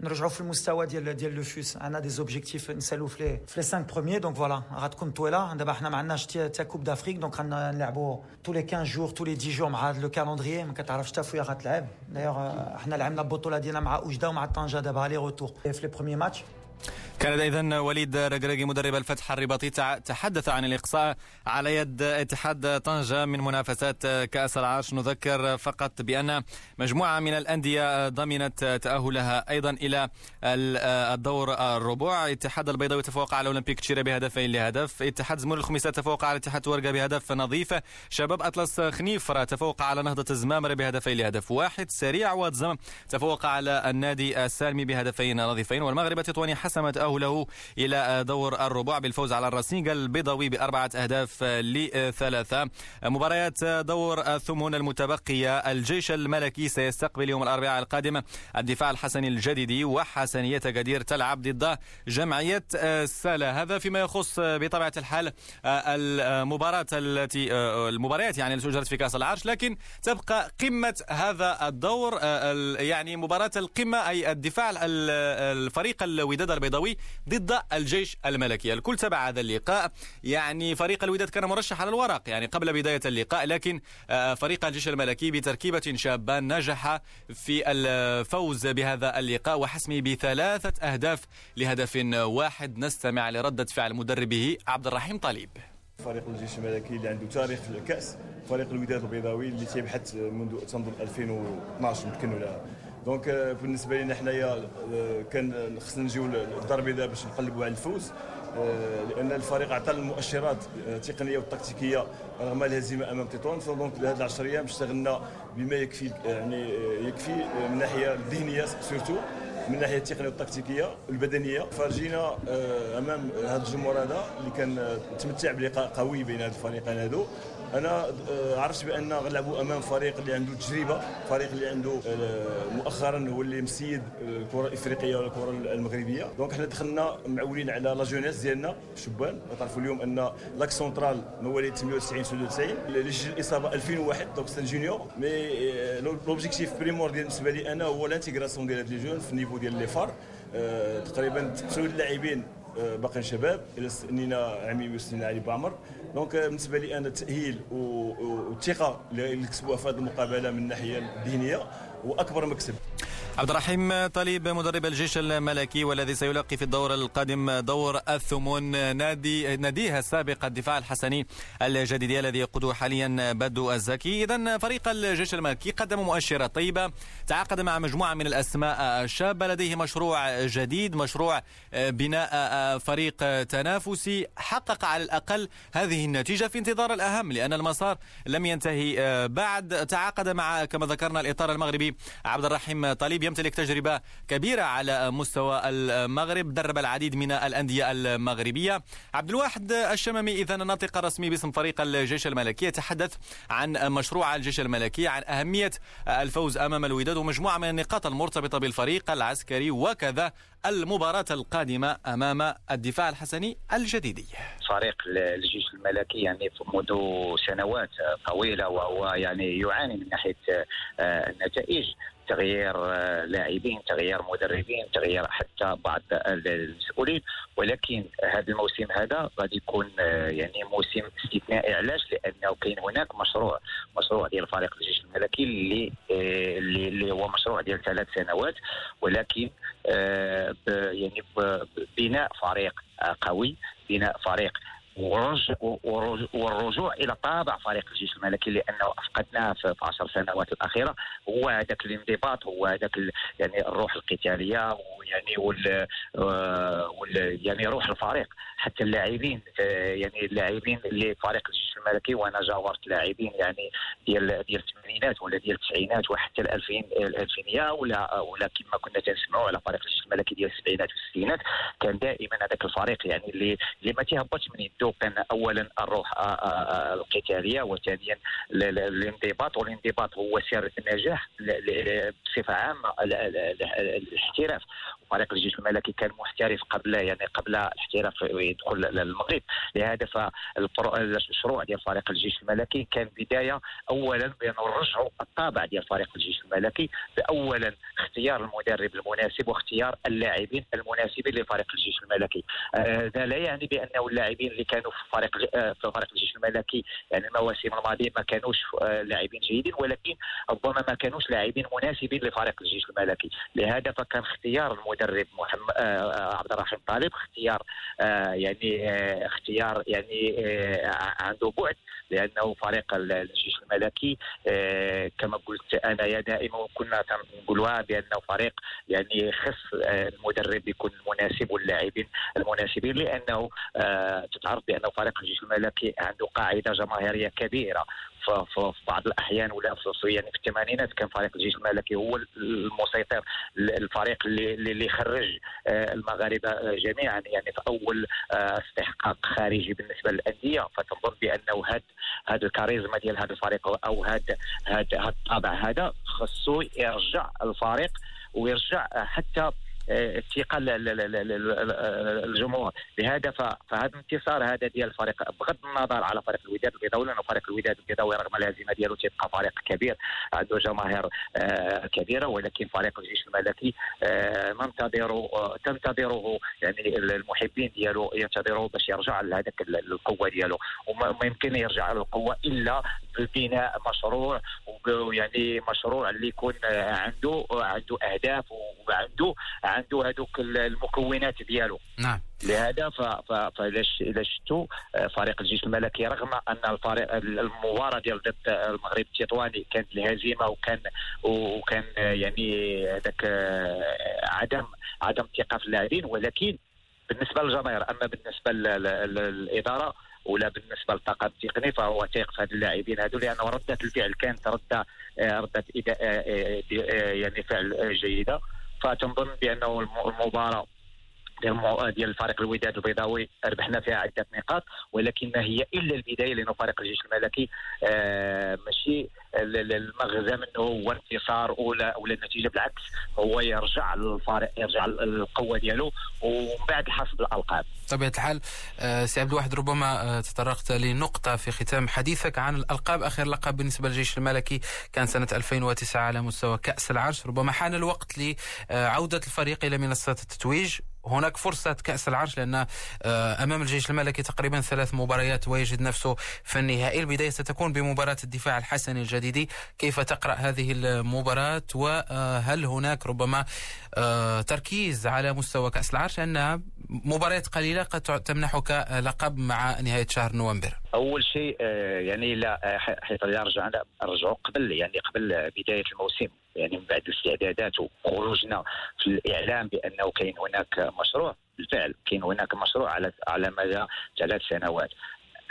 I: نرجعوا في المستوى ديال ديال le FUS عندنا des objectifs نسالو في في les 5 premiers donc voilà غتكون طويله دابا حنا ما عندناش تا coupe d'Afrique donc غنلعبوا tous les 15 jours tous les 10 jours مع le calendrier ما كتعرفش حتى فويا غتلعب دايوغ حنا لعبنا البطوله ديالنا مع اوجده ومع طنجه دابا les retours في les premiers matchs
B: كان اذا وليد رقراقي مدرب الفتح الرباطي تحدث عن الإقصاء على يد اتحاد طنجة من منافسات كأس العرش. نذكر فقط بأن مجموعة من الأندية ضمنت تأهلها أيضا إلى الدور الربع. اتحاد البيضاوي تفوق على أولمبيك تشيرا بهدفين لهدف. اتحاد زمور الخميسات تفوق على اتحاد ورقة بهدف نظيف. شباب أطلس خنيفره تفوق على نهضة الزمامره بهدفين لهدف واحد. سريع واتزم تفوق على النادي السالمي بهدفين نظيفين. والمغرب تطواني حسمت له إلى دور الربع بالفوز على الراسينغ البيضاوي بأربعة أهداف لثلاثة. مباريات دور الثمون المتبقية الجيش الملكي سيستقبل يوم الأربعاء القادم الدفاع الحسني الجديدي وحسنية قدير تلعب ضد جمعية سالة هذا فيما يخص بطبيعة الحال المباراة التي المباريات يعني التي أجرت في كأس العرش لكن تبقى قمة هذا الدور يعني مباراة القمة أي الدفاع الفريق الوداد البيضاوي ضد الجيش الملكي. الكل تبع هذا اللقاء. يعني فريق الوداد كان مرشح على الورق يعني قبل بداية اللقاء لكن آه، فريق الجيش الملكي بتركيبة شابة نجح في الفوز بهذا اللقاء وحسمه بثلاثة أهداف لهدف واحد. نستمع لردة فعل مدربه عبد الرحيم طالب.
J: فريق الجيش الملكي اللي عنده تاريخ في الكأس فريق الوداد البيضاوي اللي تيبحث منذ تنظر 2012 يمكن ولا donc euh, بالنسبة لنا حنايا euh, كان خصنا نجيو للدار البيضاء باش نقلبوا على الفوز لأن الفريق عطى المؤشرات التقنية والتكتيكية رغم الهزيمة أمام تطوان donc لهذه العشر أيام اشتغلنا بما يكفي يعني يكفي من الناحيه الذهنية surtout من الناحيه التقنية والتكتيكية والبدنيه فرجينا أمام هذا الجمهور هذا اللي كان تمتع بلقاء قوي بين هذه الفريقين هذو أنا آه، عرفت بأن غنلعبوا أمام فريق اللي عنده تجربة فريق اللي عنده آه، مؤخرا هو اللي مسيد آه، الكرة الإفريقية ولا الكره المغربية. donc حنا دخلنا معولين على la jeunesse ديالنا الشبان تعرفوا اليوم أن l'axe central مواليد 98 99 اللي جي الإصابة 2001 دونك c'est un junior. mais l'objectif primordial بالنسبة لي أنا هو l'intégration ديال هاد les jeunes في ال niveau ديال les FAR. تقريبا تسعود اللاعبين باقيين شباب إلى سنينا عمي وسنينا علي بعمر دونك بالنسبة لي أنا التاهيل والثقه اللي كسبوها في هذه المقابلة من الناحية الدينيه هو اكبر مكسب.
B: عبد الرحيم طليب مدرب الجيش الملكي والذي سيلاقي في الدور القادم دور الثمن نادي ناديها السابق الدفاع الحسني الجديد الذي يقوده حاليا بدو الزكي. اذا فريق الجيش الملكي قدم مؤشرات طيبة تعاقد مع مجموعة من الأسماء الشابة لديه مشروع جديد مشروع بناء فريق تنافسي. حقق على الأقل هذه النتيجة في انتظار الأهم لأن المسار لم ينتهي بعد. تعاقد مع كما ذكرنا الإطار المغربي عبد الرحيم طليب يمتلك تجربة كبيرة على مستوى المغرب درب العديد من الأندية المغربية. عبد الواحد الشمامي إذا الناطق الرسمي باسم فريق الجيش الملكي يتحدث عن مشروع الجيش الملكي عن أهمية الفوز أمام الوداد ومجموعة من النقاط المرتبطة بالفريق العسكري وكذا المباراة القادمة أمام الدفاع الحسني الجديدي.
E: فريق الجيش الملكي يعني منذ سنوات طويلة وهو يعني يعاني من ناحية آه، النتائج. تغيير آه، لاعبين تغيير مدربين تغيير حتى بعض المسؤولين. ولكن هذا الموسم هذا غادي يكون آه، يعني موسم استثنائي. علاش؟ لأنه كاين هناك مشروع مشروع ديال فريق الجيش الملكي اللي اللي هو مشروع ديال ثلاث سنوات. ولكن يعني بناء فريق قوي بناء فريق
K: والرجوع إلى طابع فريق الجيش الملكي لأنه أفقدناه في 10 سنوات الأخيرة. هو هذاك الانضباط هو هذاك يعني الروح القتالية ويعني وال, وال يعني روح الفريق. حتى اللاعبين يعني اللاعبين اللي فريق الجيش الملكي وأنا جاورت لاعبين يعني ديال ديال الثمانينات ولا ديال التسعينات وحتى الألفين الألفينية ولا ولا كما كنا تنسمعوا على فريق الجيش الملكي ديال السبعينات والستينات. كان دائما هذاك الفريق يعني اللي اللي ما تيهبطش من كان اولا الروح القتالية وثانيا الانضباط. والانضباط هو سر النجاح بصفة عامة الاحتراف. فريق الجيش الملكي كان محترف قبل يعني قبل الاحتراف يدخل للمغرب. لهذا فالمشروع ديال فريق الجيش الملكي كان بداية اولا بأن نرجعوا الطابع ديال فريق الجيش الملكي باولا اختيار المدرب المناسب واختيار اللاعبين المناسبين لفريق الجيش الملكي. هذا لا يعني بأنه اللاعبين اللي كانوا في فريق في فريق الجيش الملكي. يعني المواسم الماضيه ما كانوش لاعبين جيدين ولكن ربما ما كانوش لاعبين مناسبين لفريق الجيش الملكي. لهذا فكان اختيار المدرب محمد عبد الرحيم طالب اختيار يعني اختيار يعني عنده بعد لأنه فريق الجيش الملكي كما قلت أنا يا دائما وكنا نقولها بأنه فريق يعني خص المدرب يكون المناسب واللاعبين المناسبين لأنه تتعرف بانه فريق الجيش الملكي عنده قاعدة جماهيرية كبيرة. في بعض الأحيان ولا في يعني في الثمانينات كان فريق الجيش الملكي هو المسيطر الفريق اللي اللي خرج المغاربة جميعا. يعني في أول استحقاق خارجي بالنسبة للأندية فتنظن بأنه هذا هذا الكاريزما ديال هذا الفريق أو هذا هذا الطابع هذا خصو يرجع الفريق ويرجع حتى الثقة الجمهور. لهذا فهذا الانتصار هذا ديال الفريق بغض النظر على فريق الوداد البيضاوي لأنه فريق الوداد البيضاوي رغم الهزيمة ديالو تيبقى فريق كبير. عنده جماهير آه، كبيرة ولكن فريق الجيش الملكي آه، ننتظره آه، تنتظره يعني المحبين ديالو ينتظروه باش يرجع لهذاك القوة ديالو. وما يمكن يرجع للقوه إلا ببناء مشروع ويعني مشروع اللي يكون عنده عنده أهداف وعنده عنده هذوك المكونات ديالو.
L: نعم.
K: لهذا فاذا شفتوا آه، فريق الجيش الملكي رغم أن الفريق المباراة ديال ضد المغرب التطواني كانت الهزيمة وكان وكان يعني هذاك آه، عدم عدم ثقة في اللاعبين ولكن بالنسبة للجماهير أما بالنسبة للإدارة ولا بالنسبة للطاقم التقني فهو ثيق في هذه اللاعبين هذو لأنه ردة الفعل كانت ردة آه، ردة يعني فعل جيدة. فتنظن بأنه المباراة. ديال ديال الفريق الوداد البيضاوي ربحنا فيها عدة نقاط ولكن ما هي إلا البداية لأنه فريق الجيش الملكي آه ماشي المغزى منه هو انتصار ولا ولا النتيجه بالعكس هو يرجع للفريق يرجع للقوة ديالو ومن بعد حصد الألقاب.
L: بطبيعة الحال آه سي عبد الواحد ربما آه تطرقت لنقطة في ختام حديثك عن الألقاب. آخر لقب بالنسبة للجيش الملكي كان سنة 2009 على مستوى كأس العرش. ربما حان الوقت لعودة الفريق إلى منصه التتويج. هناك فرصة كأس العرش لأن آه، أمام الجيش الملكي تقريبا ثلاث مباريات ويجد نفسه في النهائي. البداية ستكون بمباراة الدفاع الحسني الجديدي كيف تقرأ هذه المباراة؟ وهل هناك ربما آه، تركيز على مستوى كأس العرش؟ لأنها مباريات قليلة قد تمنحك لقب مع نهاية شهر نوفمبر.
K: أول شيء آه، يعني لا حيث رجعنا رجعوا قبل يعني قبل بداية الموسم. يعني من بعد الاستعدادات وخروجنا في الإعلام بأنه كاين هناك مشروع. بالفعل كاين هناك مشروع على على مدى ثلاث سنوات.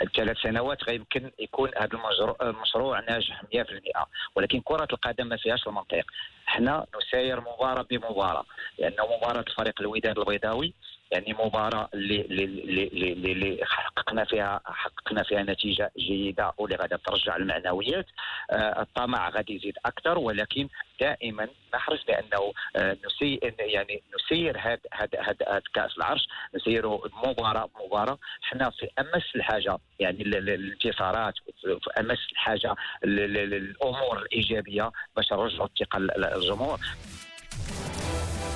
K: الثلاث سنوات غيمكن يكون هذا المشروع ناجح 100% ولكن كرة القدم ما فيهاش المنطق. إحنا نساير مباراة بمباراة. لأن مباراة الفريق الوداد البيضاوي يعني مباراة اللي اللي اللي, اللي حققنا فيها حققنا فيها نتيجة جيدة واللي غادا ترجع المعنويات. آه الطمع غادي يزيد أكثر ولكن دائما نحرص بانه آه نسير يعني نسير هذا هذا هذا كأس العرش نسيروا مباراه مباراة. حنا في أمس الحاجة يعني الانتصارات في أمس الحاجة الأمور الإيجابية باش نرجعوا الثقة للجمهور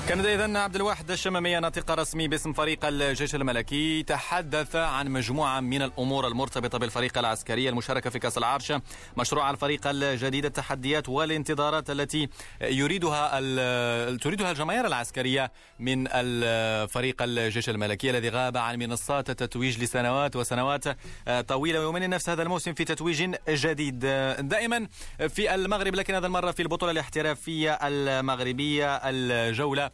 B: كان إذا عبد الواحد الشمامية ناطق رسمي باسم فريق الجيش الملكي. تحدث عن مجموعة من الأمور المرتبطة بالفريق العسكري المشاركة في كأس العرش. مشروع الفريق الجديد التحديات والانتظارات التي يريدها تريدها الجماهير العسكرية من الفريق الجيش الملكي الذي غاب عن منصات التتويج لسنوات وسنوات طويلة. ويمني نفس هذا الموسم في تتويج جديد. دائما في المغرب لكن هذا المرة في البطولة الاحترافية المغربية الجولة.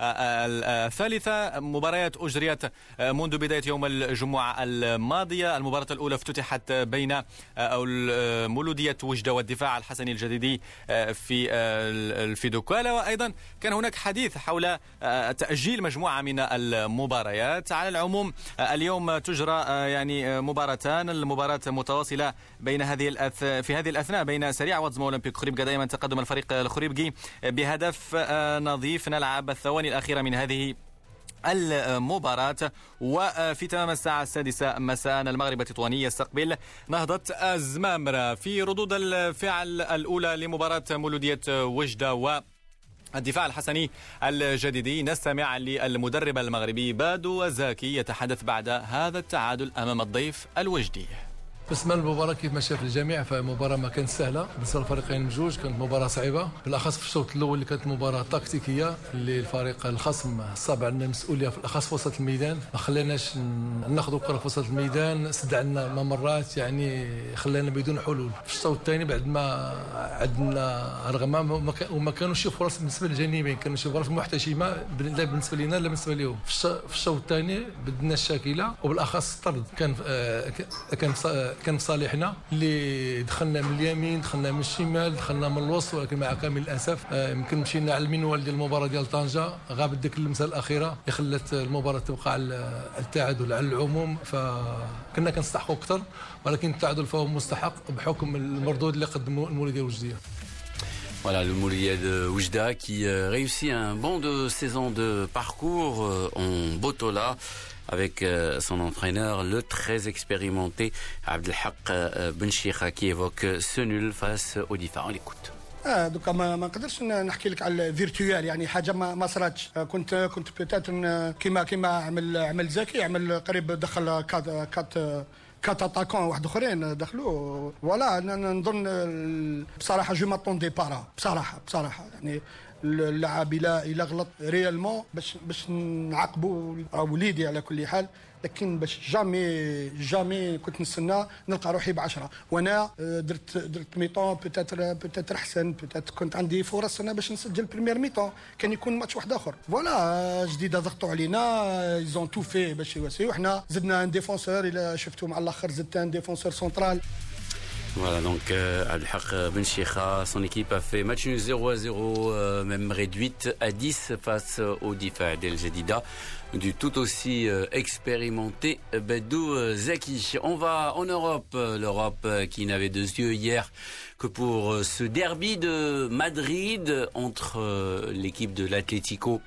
B: الثالثة مباريات أجريت منذ بداية يوم الجمعة الماضية. المباراة الأولى افتتحت بين مولودية وجدة والدفاع الحسني الجديدي في في دوكالا وأيضا كان هناك حديث حول تأجيل مجموعة من المباريات. على العموم اليوم تجرى يعني مباراتان. المباراة متواصلة بين هذه الأث... في هذه الأثناء بين سريع واتزما أولمبيك خريبكا دائما تقدم الفريق الخريبكي بهدف نظيف. نلعب الثواني الأخيرة من هذه المباراة وفي تمام الساعة السادسة مساء المغرب التطواني يستقبل نهضة الزمامرة في ردود الفعل الأولى لمباراة مولودية وجدة و الدفاع الحسني الجديدي. نستمع للمدرب المغربي بادو زاكي يتحدث بعد هذا التعادل أمام الضيف الوجدي.
M: بالنسبة للمباراه كيف ما شاف الجميع؟ فمباراه ما كانت سهلة. بالنسبة للفريقين بجوج كانت مباراة صعيبة. بالأخص في الشوط الأول اللي كانت مباراة تكتيكية اللي الفريق الخصم صاب عندنا المسؤوليه في الأخص في وسط الميدان. ما خليناش ناخذوا الكره في وسط الميدان. استدعنا ممرات يعني خلانا بدون حلول. في الشوط الثاني بعد ما عندنا رغم وما كانوش فرص بالنسبة للجانبين كانوا شي فرص محتشمة لا بالنسبة لنا لا بالنسبة لهم في الشوط الثاني بدنا الشاكلة وبالأخص الطرد كان آه، كان كان في صالحنا اللي دخلنا من اليمين دخلنا من الشمال دخلنا من الوسط ولكن مع كامل الأسف آه، يمكن مشينا على المنوال ديال المباراة ديال طنجة. غابت ديك اللمسة الأخيرة اللي خلت المباراة تبقى على التعادل على العموم. فكنا كنستحقوا أكثر ولكن التعادل فهو مستحق بحكم المردود اللي قدمه المولوديه الوجدية.
A: Voilà, le Moulier de Oujda qui euh, réussit un bon de saison de parcours euh, en Botola. Avec euh, son entraîneur, le très expérimenté Abdelhaq euh, Benchikha, qui évoque ce nul face au différents. On l'écoute.
N: آه دوكا ما ما نقدرش نحكي لك على الفيرتوال يعني حاجة ما ما صراتش كنت كنت بيتات كيما كيما عمل عمل زكي عمل قريب دخل كات كات quatre attaquants واحد اخرين دخلوا voilà نظن بصراحه je m'attendais pas بصراحه بصراحه يعني اللاعب إلى إلى غلط réellement باش باش نعاقبوا وليدي على كل حال لكن باش jamais jamais كنت نستنى نلقى روحي بعشرة. وأنا آه، درت درت mi-temps peut-être peut-être أحسن peut-être كنت عندي فرص أنا باش نسجل première mi-temps كان يكون ماتش واحد آخر. voilà جديدة ضغطوا علينا ايزون تو في باش يواسيو حنا زدنا ان ديفونسور إلى شفتوا مع الآخر زدت ان ديفونسور سنترال
A: Voilà, donc euh, Al-Haq Ben son équipe a fait match 0 à 0, euh, même réduite à 10 face au Difa Del Jadida, du tout aussi euh, expérimenté Bedou euh, Zaki. On va en Europe, l'Europe qui n'avait deux yeux hier que pour ce derby de Madrid entre l'équipe de l'Atlético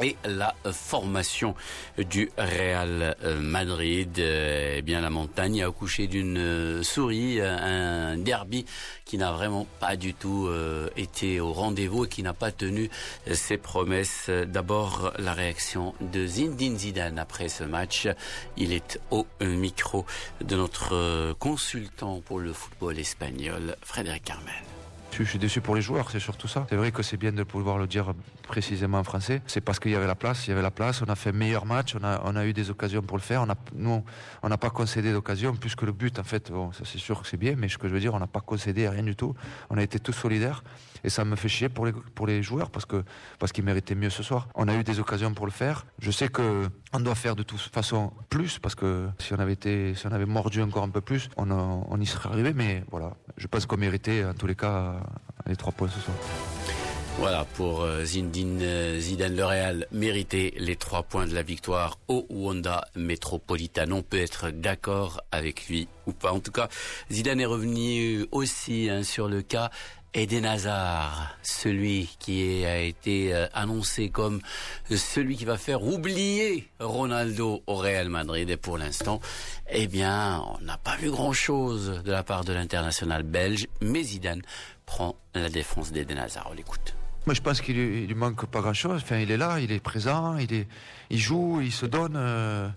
A: et la formation du Real Madrid. Eh bien, la montagne a accouché d'une souris, un derby qui n'a vraiment pas du tout euh, été au rendez-vous et qui n'a pas tenu ses promesses. D'abord, la réaction de Zinedine Zidane après ce match. Il est au micro de notre consultant pour le football espagnol, Frédéric Carmen.
O: Je suis déçu pour les joueurs, c'est surtout ça. C'est vrai que c'est bien de pouvoir le dire précisément en français. C'est parce qu'il y avait la place, il y avait la place. On a fait meilleur match, on a, on a eu des occasions pour le faire. On nous, on n'a pas concédé d'occasion, plus que le but, en fait. Bon, ça c'est sûr que c'est bien, mais ce que je veux dire, on n'a pas concédé rien du tout. On a été tous solidaires. Et ça me fait chier pour les, pour les joueurs parce parce qu'ils méritaient mieux ce soir. On a eu des occasions pour le faire. Je sais que on doit faire de toute façon plus parce que si on avait été, si on avait mordu encore un peu plus, on y serait arrivé. Mais voilà, je pense qu'on méritait en tous les cas les trois points ce soir.
A: Voilà, pour euh, Zindine euh, Zidane, le Real méritait les trois points de la victoire au Wanda Metropolitano. On peut être d'accord avec lui ou pas. En tout cas, Zidane est revenu aussi hein, sur le cas Eden Hazard, celui qui a été euh, annoncé comme celui qui va faire oublier Ronaldo au Real Madrid. Et pour l'instant, eh bien, on n'a pas vu grand-chose de la part de l'international belge, mais Zidane prend la défense d'Eden Hazard. On l'écoute.
O: Moi, je pense qu'il lui manque pas grand-chose. Enfin, il est là, il est présent, il, est, il joue, il se donne. Euh.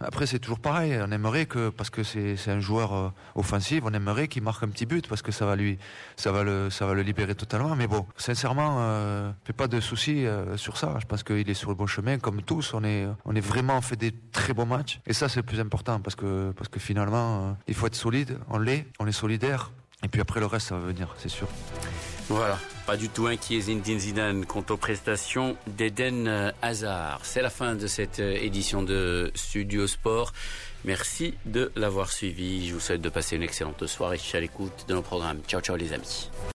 O: Après, c'est toujours pareil. On aimerait que, parce que c'est un joueur euh, offensif, on aimerait qu'il marque un petit but parce que ça va lui, ça va le, ça va le libérer totalement. Mais bon, sincèrement, euh, fais pas de soucis euh, sur ça. Je pense qu'il est sur le bon chemin, comme tous. On est, on est vraiment fait des très bons matchs. Et ça, c'est le plus important parce que, parce que finalement, il faut être solide. On l'est, on est solidaire. Et puis après, le reste, ça va venir, c'est sûr.
A: Voilà, pas du tout inquiet Zinedine Zidane quant aux prestations d'Eden Hazard. C'est la fin de cette euh, édition de Studio Sport. Merci de l'avoir suivi. Je vous souhaite de passer une excellente soirée à l'écoute de nos programmes. Ciao ciao les amis.